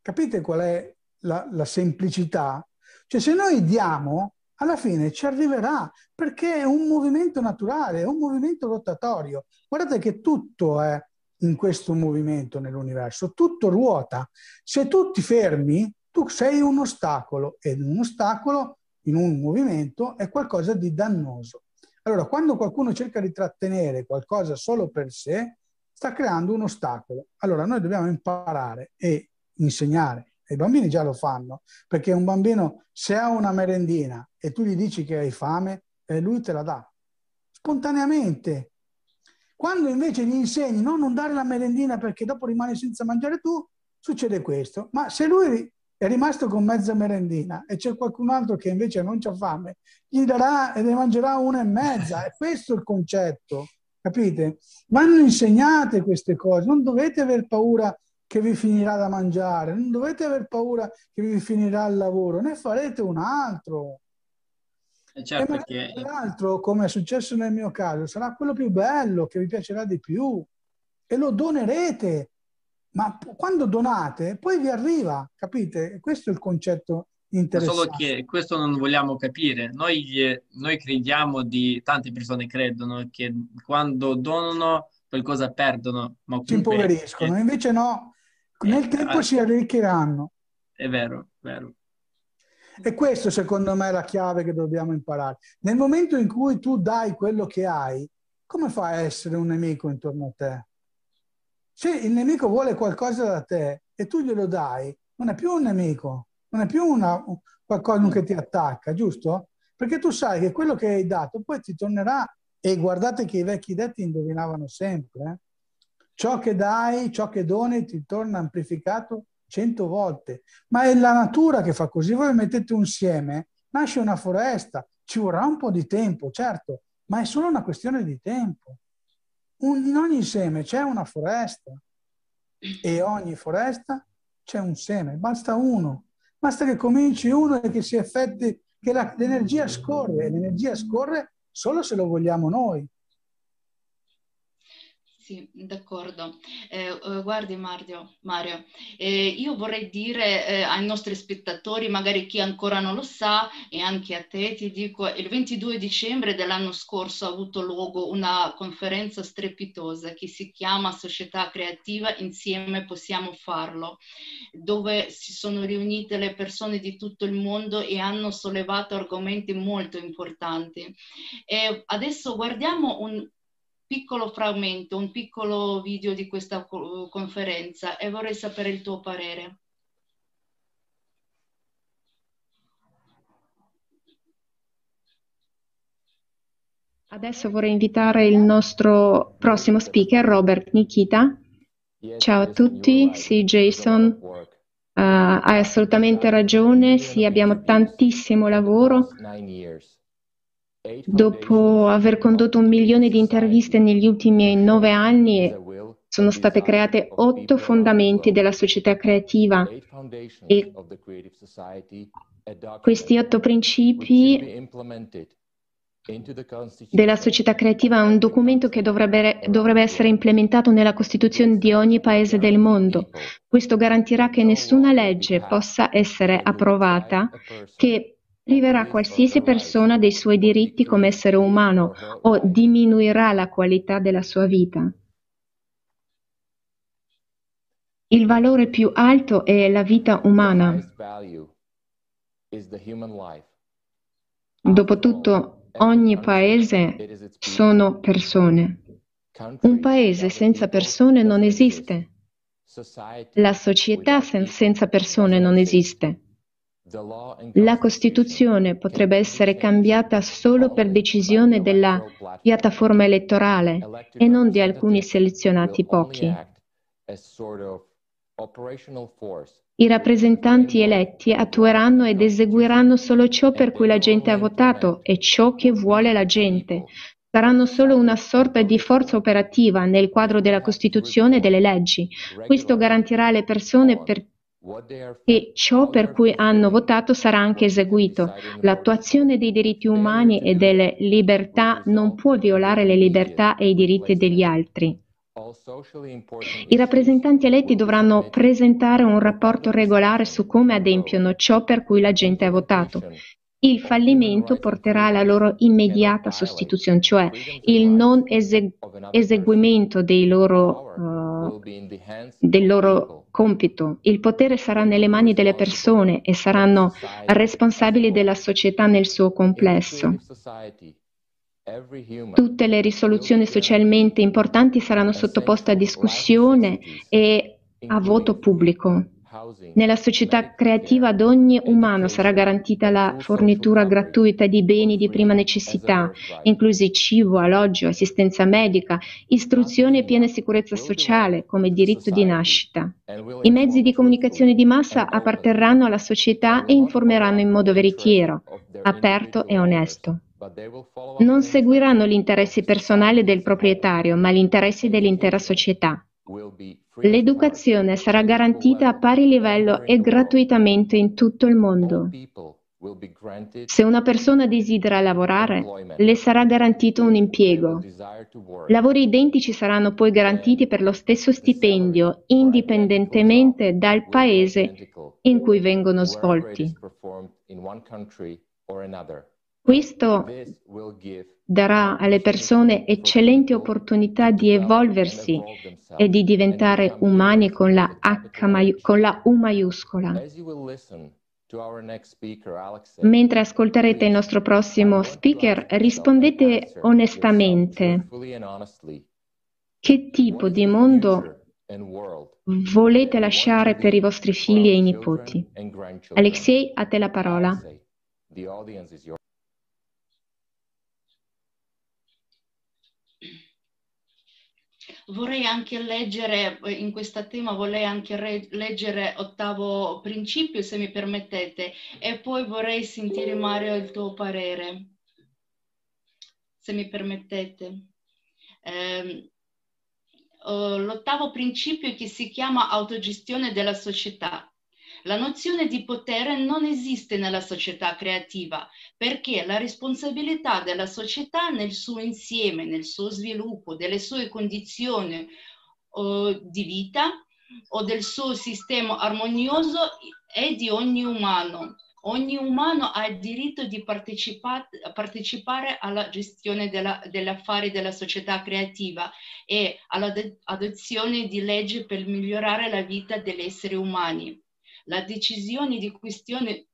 Capite qual è la, la semplicità? Cioè se noi diamo, alla fine ci arriverà, perché è un movimento naturale, è un movimento rotatorio. Guardate che tutto è in questo movimento nell'universo, tutto ruota. Se tu ti fermi, tu sei un ostacolo ed un ostacolo in un movimento è qualcosa di dannoso. Allora, quando qualcuno cerca di trattenere qualcosa solo per sé, sta creando un ostacolo. Allora, noi dobbiamo imparare e insegnare. E I bambini già lo fanno, perché un bambino, se ha una merendina e tu gli dici che hai fame, eh, lui te la dà spontaneamente. Quando invece gli insegni no, non dare la merendina perché dopo rimani senza mangiare tu, succede questo. Ma se lui è rimasto con mezza merendina e c'è qualcun altro che invece non ha fame, gli darà e ne mangerà una e mezza. È questo il concetto, capite? Vanno insegnate queste cose, non dovete aver paura che vi finirà da mangiare, non dovete aver paura che vi finirà il lavoro, ne farete un altro. certo e che... l'altro, come è successo nel mio caso, sarà quello più bello, che vi piacerà di più e lo donerete. Ma quando donate, poi vi arriva, capite? Questo è il concetto interessante. Solo che questo non vogliamo capire. Noi, noi crediamo di, tante persone credono che quando donano qualcosa perdono. Ma si impoveriscono, invece no, nel eh, tempo si arricchiranno. È vero, vero. E questo secondo me è la chiave che dobbiamo imparare. Nel momento in cui tu dai quello che hai, come fai a essere un nemico intorno a te? Se il nemico vuole qualcosa da te e tu glielo dai, non è più un nemico, non è più una, qualcosa che ti attacca, giusto? Perché tu sai che quello che hai dato poi ti tornerà e guardate che i vecchi detti indovinavano sempre. Eh? Ciò che dai, ciò che doni ti torna amplificato cento volte. Ma è la natura che fa così. Voi mettete un seme, nasce una foresta, ci vorrà un po' di tempo, certo, ma è solo una questione di tempo. Un, in ogni seme c'è una foresta e ogni foresta c'è un seme, basta uno. Basta che cominci uno e che si effetti, che la, l'energia scorre, l'energia scorre solo se lo vogliamo noi. Sì, d'accordo. Eh, eh, guardi Mario, Mario eh, io vorrei dire eh, ai nostri spettatori, magari chi ancora non lo sa, e anche a te, ti dico, il 22 dicembre dell'anno scorso ha avuto luogo una conferenza strepitosa che si chiama Società Creativa Insieme Possiamo Farlo, dove si sono riunite le persone di tutto il mondo e hanno sollevato argomenti molto importanti. E adesso guardiamo un piccolo frammento, un piccolo video di questa conferenza e vorrei sapere il tuo parere. Adesso vorrei invitare il nostro prossimo speaker, Robert Nikita. Ciao a tutti, sì Jason, uh, hai assolutamente ragione, sì abbiamo tantissimo lavoro Dopo aver condotto un milione di interviste negli ultimi nove anni, sono state create otto fondamenti della società creativa e questi otto principi della società creativa è un documento che dovrebbe, dovrebbe, essere implementato nella Costituzione di ogni paese del mondo. Questo garantirà che nessuna legge possa essere approvata che priverà qualsiasi persona dei suoi diritti come essere umano o diminuirà la qualità della sua vita. Il valore più alto è la vita umana. Dopotutto, ogni paese sono persone. Un paese senza persone non esiste. La società senza persone non esiste. La Costituzione potrebbe essere cambiata solo per decisione della piattaforma elettorale e non di alcuni selezionati pochi. I rappresentanti eletti attueranno ed eseguiranno solo ciò per cui la gente ha votato e ciò che vuole la gente. Saranno solo una sorta di forza operativa nel quadro della Costituzione e delle leggi. Questo garantirà alle persone per e ciò per cui hanno votato sarà anche eseguito. L'attuazione dei diritti umani e delle libertà non può violare le libertà e i diritti degli altri. I rappresentanti eletti dovranno presentare un rapporto regolare su come adempiono ciò per cui la gente ha votato. Il fallimento porterà alla loro immediata sostituzione, cioè il non eseguimento dei loro, uh, del loro compito. Il potere sarà nelle mani delle persone e saranno responsabili della società nel suo complesso. Tutte le risoluzioni socialmente importanti saranno sottoposte a discussione e a voto pubblico. Nella società creativa ad ogni umano sarà garantita la fornitura gratuita di beni di prima necessità, inclusi cibo, alloggio, assistenza medica, istruzione e piena sicurezza sociale come diritto di nascita. I mezzi di comunicazione di massa apparterranno alla società e informeranno in modo veritiero, aperto e onesto. Non seguiranno gli interessi personali del proprietario, ma gli interessi dell'intera società. L'educazione sarà garantita a pari livello e gratuitamente in tutto il mondo. Se una persona desidera lavorare, le sarà garantito un impiego. Lavori identici saranno poi garantiti per lo stesso stipendio, indipendentemente dal paese in cui vengono svolti. Questo darà alle persone eccellenti opportunità di evolversi e di diventare umani con la, H, con la U maiuscola. Mentre ascolterete il nostro prossimo speaker, rispondete onestamente che tipo di mondo volete lasciare per i vostri figli e i nipoti. Alexei, a te la parola. Vorrei anche leggere, eh, in questo tema vorrei anche re- leggere ottavo principio, se mi permettete, e poi vorrei sentire Mario il tuo parere, se mi permettete. Eh, l'ottavo principio che si chiama autogestione della società. La nozione di potere non esiste nella società creativa perché la responsabilità della società nel suo insieme, nel suo sviluppo, delle sue condizioni uh, di vita o del suo sistema armonioso è di ogni umano. Ogni umano ha il diritto di partecipare alla gestione della, degli affari della società creativa e all'adozione di leggi per migliorare la vita degli esseri umani la decisione di questioni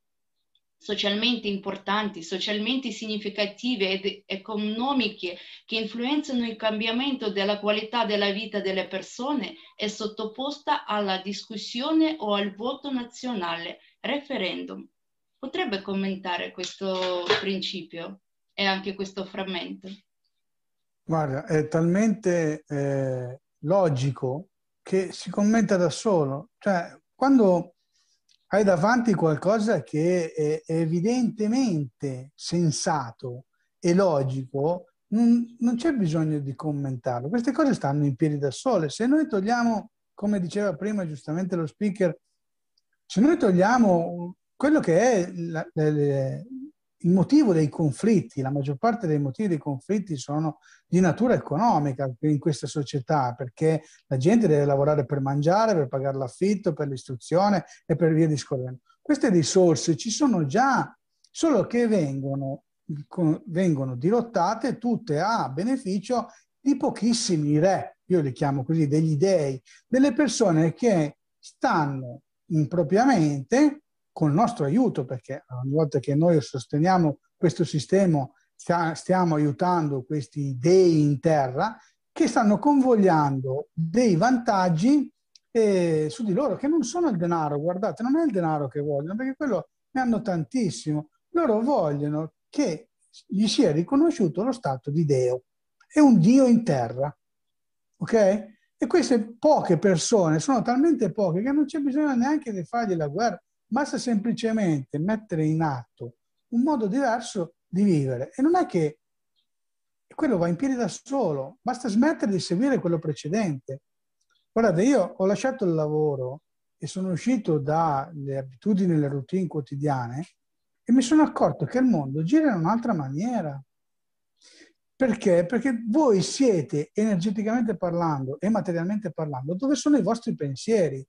socialmente importanti, socialmente significative ed economiche che influenzano il cambiamento della qualità della vita delle persone è sottoposta alla discussione o al voto nazionale, referendum. Potrebbe commentare questo principio e anche questo frammento? Guarda, è talmente eh, logico che si commenta da solo. Cioè, quando hai davanti qualcosa che è evidentemente sensato e logico, non, non, c'è bisogno di commentarlo. Queste cose stanno in piedi da sole. Se noi togliamo, come diceva prima giustamente lo speaker, se noi togliamo quello che è la, la, il motivo dei conflitti, la maggior parte dei motivi dei conflitti sono di natura economica in questa società, perché la gente deve lavorare per mangiare, per pagare l'affitto, per l'istruzione e per via discorrendo. Queste risorse ci sono già, solo che vengono, vengono dirottate tutte a beneficio di pochissimi re, io li chiamo così, degli dei, delle persone che stanno impropriamente con il nostro aiuto, perché ogni volta che noi sosteniamo questo sistema stiamo aiutando questi dei in terra che stanno convogliando dei vantaggi eh, su di loro, che non sono il denaro, guardate, non è il denaro che vogliono, perché quello ne hanno tantissimo. Loro vogliono che gli sia riconosciuto lo stato di Deo. È un Dio in terra. Ok? E queste poche persone sono talmente poche che non c'è bisogno neanche di fargli la guerra. Basta semplicemente mettere in atto un modo diverso di vivere. E non è che quello va in piedi da solo, basta smettere di seguire quello precedente. Guardate, io ho lasciato il lavoro e sono uscito dalle abitudini e le routine quotidiane e mi sono accorto che il mondo gira in un'altra maniera. Perché? Perché voi siete energeticamente parlando e materialmente parlando dove sono i vostri pensieri.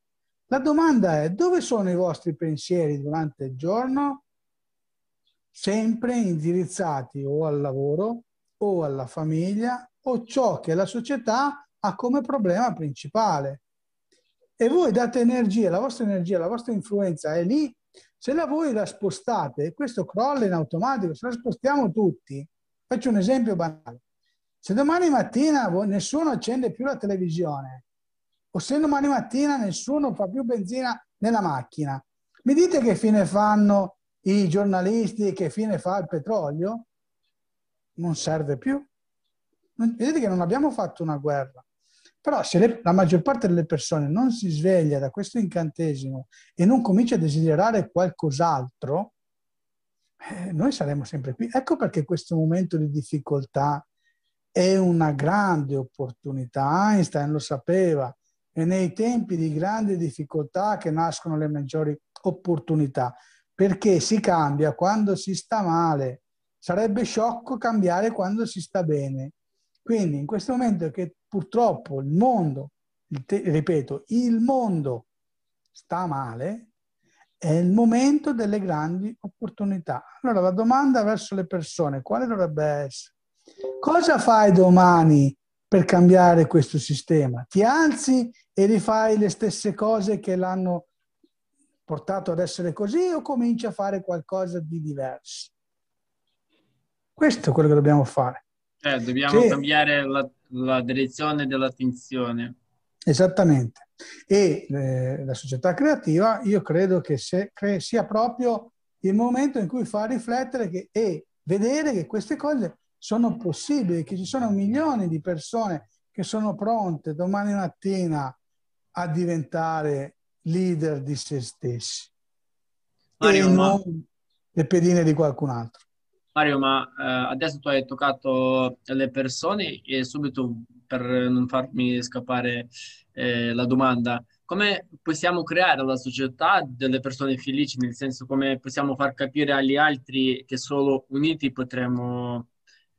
La domanda è dove sono i vostri pensieri durante il giorno? Sempre indirizzati o al lavoro o alla famiglia o ciò che la società ha come problema principale. E voi date energia, la vostra energia, la vostra influenza è lì. Se la voi la spostate, questo crolla in automatico, se la spostiamo tutti. Faccio un esempio banale. Se domani mattina nessuno accende più la televisione, o se domani mattina nessuno fa più benzina nella macchina, mi dite che fine fanno i giornalisti che fine fa il petrolio? Non serve più. Vedete che non abbiamo fatto una guerra. Però se le, la maggior parte delle persone non si sveglia da questo incantesimo e non comincia a desiderare qualcos'altro, eh, noi saremo sempre qui. Ecco perché questo momento di difficoltà è una grande opportunità. Einstein lo sapeva, è nei tempi di grande difficoltà che nascono le maggiori opportunità, perché si cambia quando si sta male. Sarebbe sciocco cambiare quando si sta bene. Quindi in questo momento che purtroppo il mondo, ripeto, il mondo sta male, è il momento delle grandi opportunità. Allora la domanda verso le persone, quale dovrebbe essere? Cosa fai domani per cambiare questo sistema? Ti alzi e rifai le stesse cose che l'hanno portato ad essere così o cominci a fare qualcosa di diverso? Questo è quello che dobbiamo fare. Eh, dobbiamo sì. cambiare la, la direzione dell'attenzione. Esattamente. E eh, la società creativa io credo che se, cre- sia proprio il momento in cui fa riflettere che, e vedere che queste cose sono possibili, che ci sono milioni di persone che sono pronte domani mattina a diventare leader di se stessi Mario, e non ma... le pedine di qualcun altro. Mario, ma eh, adesso tu hai toccato le persone e subito per non farmi scappare eh, la domanda, come possiamo creare la società delle persone felici, nel senso come possiamo far capire agli altri che solo uniti potremo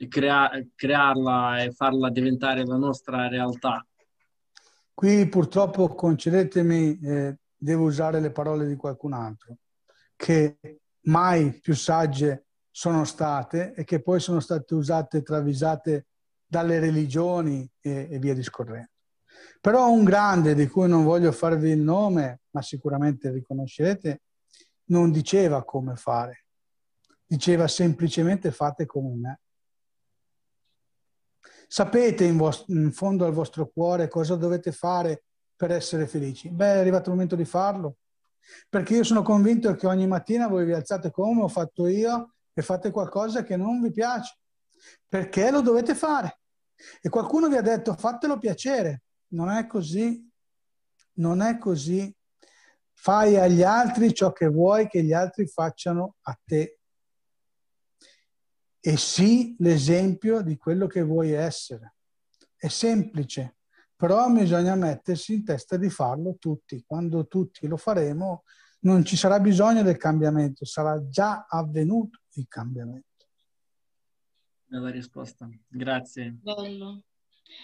crea- crearla e farla diventare la nostra realtà? Qui purtroppo, concedetemi, eh, devo usare le parole di qualcun altro, che mai più sagge sono state e che poi sono state usate e travisate dalle religioni e, e via discorrendo. Però un grande di cui non voglio farvi il nome, ma sicuramente riconoscerete, non diceva come fare, diceva semplicemente fate come me. Sapete in, vos- in fondo al vostro cuore cosa dovete fare per essere felici? Beh, è arrivato il momento di farlo. Perché io sono convinto che ogni mattina voi vi alzate come ho fatto io e fate qualcosa che non vi piace. Perché lo dovete fare. E qualcuno vi ha detto fatelo piacere. Non è così. Non è così. Fai agli altri ciò che vuoi che gli altri facciano a te. E sii l'esempio di quello che vuoi essere. È semplice, però bisogna mettersi in testa di farlo tutti. Quando tutti lo faremo, non ci sarà bisogno del cambiamento, sarà già avvenuto il cambiamento. Bella risposta, grazie. Bello.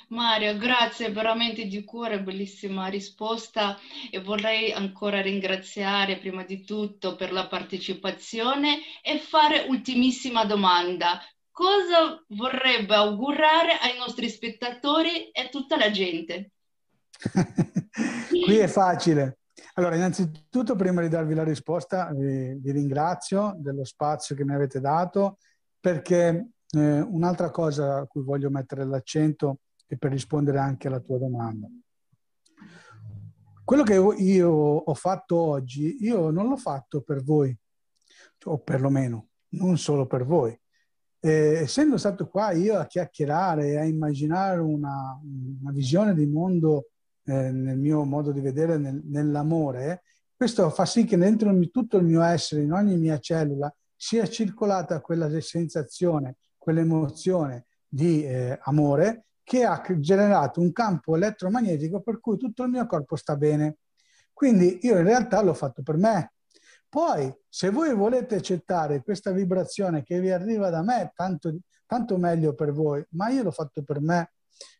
Mario, grazie veramente di cuore, bellissima risposta e vorrei ancora ringraziare prima di tutto per la partecipazione e fare ultimissima domanda. Cosa vorrebbe augurare ai nostri spettatori e a tutta la gente? Qui è facile. Allora, innanzitutto, prima di darvi la risposta, vi, vi ringrazio dello spazio che mi avete dato perché eh, un'altra cosa a cui voglio mettere l'accento è per rispondere anche alla tua domanda. Quello che io ho fatto oggi, io non l'ho fatto per voi, o perlomeno non solo per voi. Eh, essendo stato qua io a chiacchierare e a immaginare una, una visione di mondo eh, nel mio modo di vedere, nel, nell'amore, questo fa sì che dentro tutto il mio essere, in ogni mia cellula, sia circolata quella sensazione quell'emozione di eh, amore che ha generato un campo elettromagnetico per cui tutto il mio corpo sta bene. Quindi io in realtà l'ho fatto per me. Poi, se voi volete accettare questa vibrazione che vi arriva da me, tanto, tanto meglio per voi, ma io l'ho fatto per me.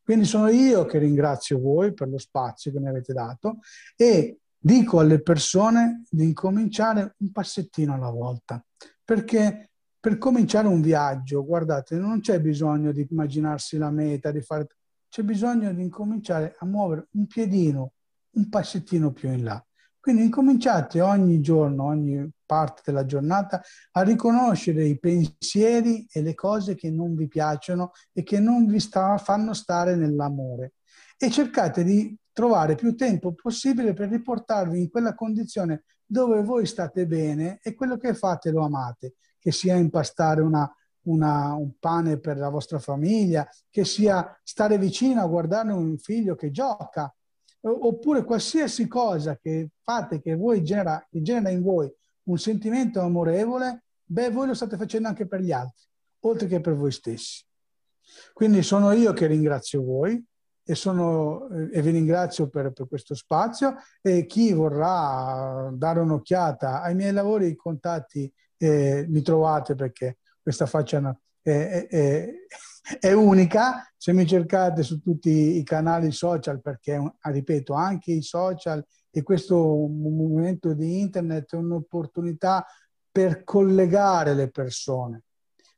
Quindi sono io che ringrazio voi per lo spazio che mi avete dato e dico alle persone di incominciare un passettino alla volta, perché per cominciare un viaggio, guardate, non c'è bisogno di immaginarsi la meta, di fare... c'è bisogno di incominciare a muovere un piedino, un passettino più in là. Quindi incominciate ogni giorno, ogni parte della giornata a riconoscere i pensieri e le cose che non vi piacciono e che non vi sta, fanno stare nell'amore e cercate di trovare più tempo possibile per riportarvi in quella condizione dove voi state bene e quello che fate lo amate che sia impastare una, una, un pane per la vostra famiglia, che sia stare vicino a guardare un figlio che gioca, oppure qualsiasi cosa che fate che, voi genera, che genera in voi un sentimento amorevole, beh, voi lo state facendo anche per gli altri, oltre che per voi stessi. Quindi sono io che ringrazio voi e, sono, eh, e vi ringrazio per, per, questo spazio e chi vorrà dare un'occhiata ai miei lavori, i contatti eh, mi trovate perché questa faccia è, è, è, unica. Se mi cercate su tutti i canali social, perché ripeto, anche i social e questo movimento di internet è un'opportunità per collegare le persone.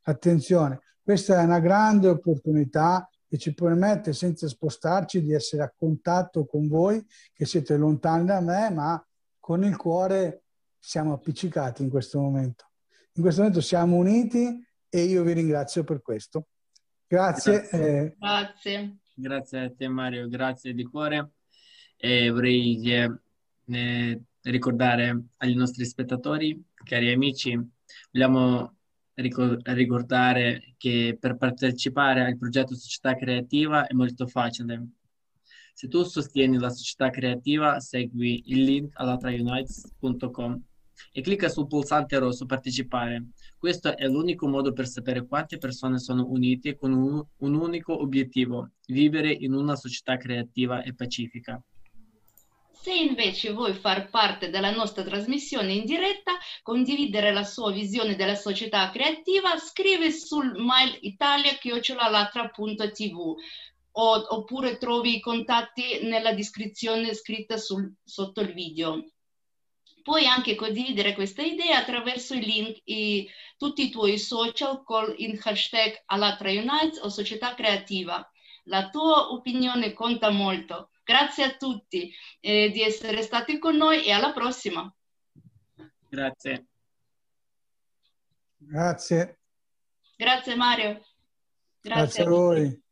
Attenzione, questa è una grande opportunità che ci permette senza spostarci di essere a contatto con voi che siete lontani da me, ma con il cuore siamo appiccicati in questo momento. In questo momento siamo uniti e io vi ringrazio per questo. Grazie. Grazie. Eh. Grazie. Grazie a te Mario, grazie di cuore. E vorrei eh, ricordare agli nostri spettatori, cari amici, vogliamo ricordare che per partecipare al progetto Società Creativa è molto facile. Se tu sostieni la società creativa, segui il link allatraunites.com e clicca sul pulsante rosso partecipare. Questo è l'unico modo per sapere quante persone sono unite con un, un unico obiettivo, vivere in una società creativa e pacifica. Se invece vuoi far parte della nostra trasmissione in diretta, condividere la sua visione della società creativa, scrivi sul mail italia.tv oppure trovi i contatti nella descrizione scritta sul, sotto il video. Puoi anche condividere questa idea attraverso i link in tutti i tuoi social con il hashtag Alatra Unites o Società Creativa. La tua opinione conta molto. Grazie a tutti eh, di essere stati con noi e alla prossima. Grazie. Grazie. Grazie Mario. Grazie, Grazie a voi.